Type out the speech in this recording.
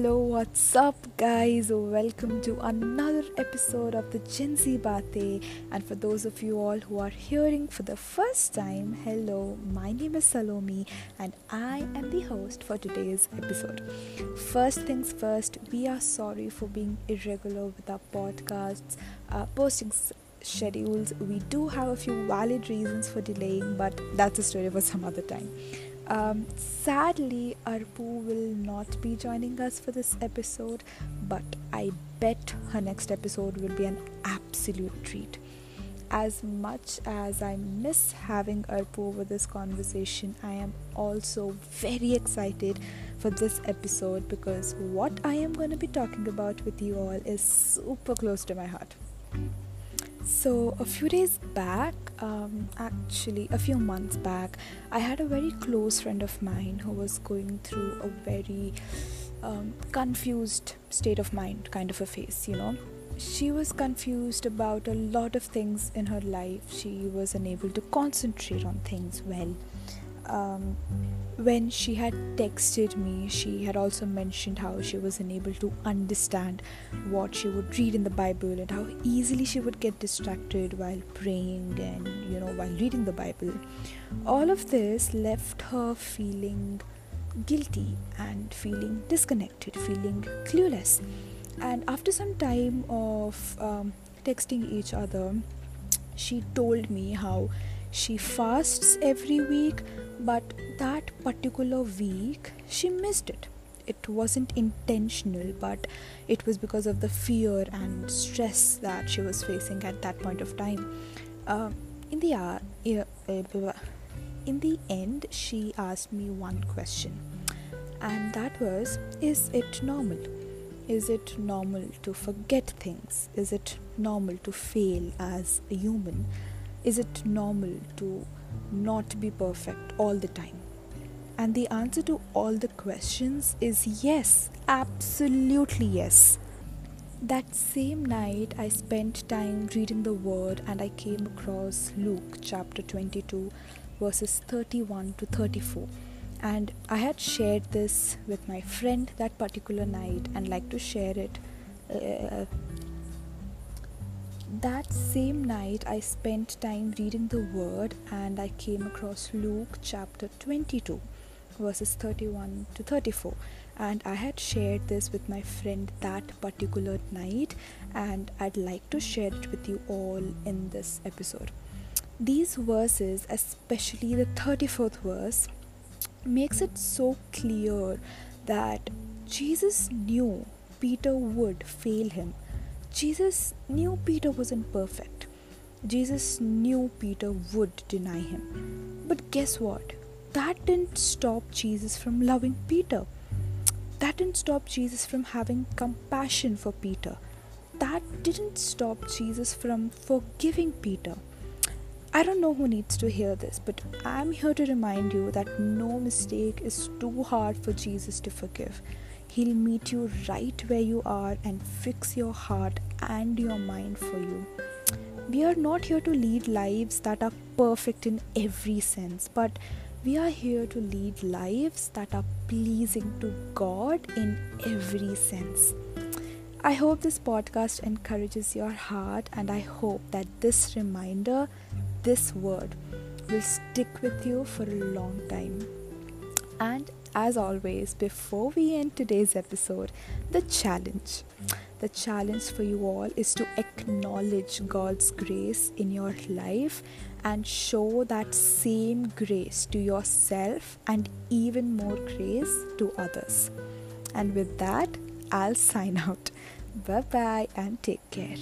Hello, what's up, guys? Welcome to another episode of the Gen Z Baatein. And for those of you all who are hearing for the first time, hello, my name is Salome, and I am the host for today's episode. First things first, we are sorry for being irregular with our podcasts, uh, posting s- schedules. We do have a few valid reasons for delaying, but that's a story for some other time. Um, sadly, Arpu will not be joining us for this episode, but I bet her next episode will be an absolute treat. As much as I miss having Arpu over this conversation, I am also very excited for this episode because what I am going to be talking about with you all is super close to my heart. So, a few days back, um, actually, a few months back, I had a very close friend of mine who was going through a very um, confused state of mind kind of a phase, you know. She was confused about a lot of things in her life. She was unable to concentrate on things well. Um, when she had texted me, she had also mentioned how she was unable to understand what she would read in the Bible and how easily she would get distracted while praying and you know while reading the Bible. All of this left her feeling guilty and feeling disconnected, feeling clueless. And after some time of um, texting each other, she told me how she fasts every week but that particular week she missed it. It wasn't intentional but it was because of the fear and stress that she was facing at that point of time. Uh, in the uh, in the end she asked me one question. And that was is it normal? Is it normal to forget things? Is it normal to fail as a human is it normal to not be perfect all the time? And the answer to all the questions is yes, absolutely yes. That same night, I spent time reading the Word and I came across Luke chapter 22, verses 31 to 34. And I had shared this with my friend that particular night and like to share it uh, that same night, I spent time reading the Word and I came across Luke chapter 22, verses 31 to 34. And I had shared this with my friend that particular night, and I'd like to share it with you all in this episode. These verses, especially the 34th verse, makes it so clear that Jesus knew Peter would fail him Jesus knew Peter wasn't perfect. Jesus knew Peter would deny him. But guess what? That didn't stop Jesus from loving Peter. That didn't stop Jesus from having compassion for Peter. That didn't stop Jesus from forgiving Peter. I don't know who needs to hear this, but I'm here to remind you that no mistake is too hard for Jesus to forgive. He'll meet you right where you are and fix your heart and your mind for you. We are not here to lead lives that are perfect in every sense, but we are here to lead lives that are pleasing to God in every sense. I hope this podcast encourages your heart, and I hope that this reminder, this word, will stick with you for a long time. And as always, before we end today's episode, the challenge. The challenge for you all is to acknowledge God's grace in your life and show that same grace to yourself and even more grace to others. And with that, I'll sign out. Bye bye and take care.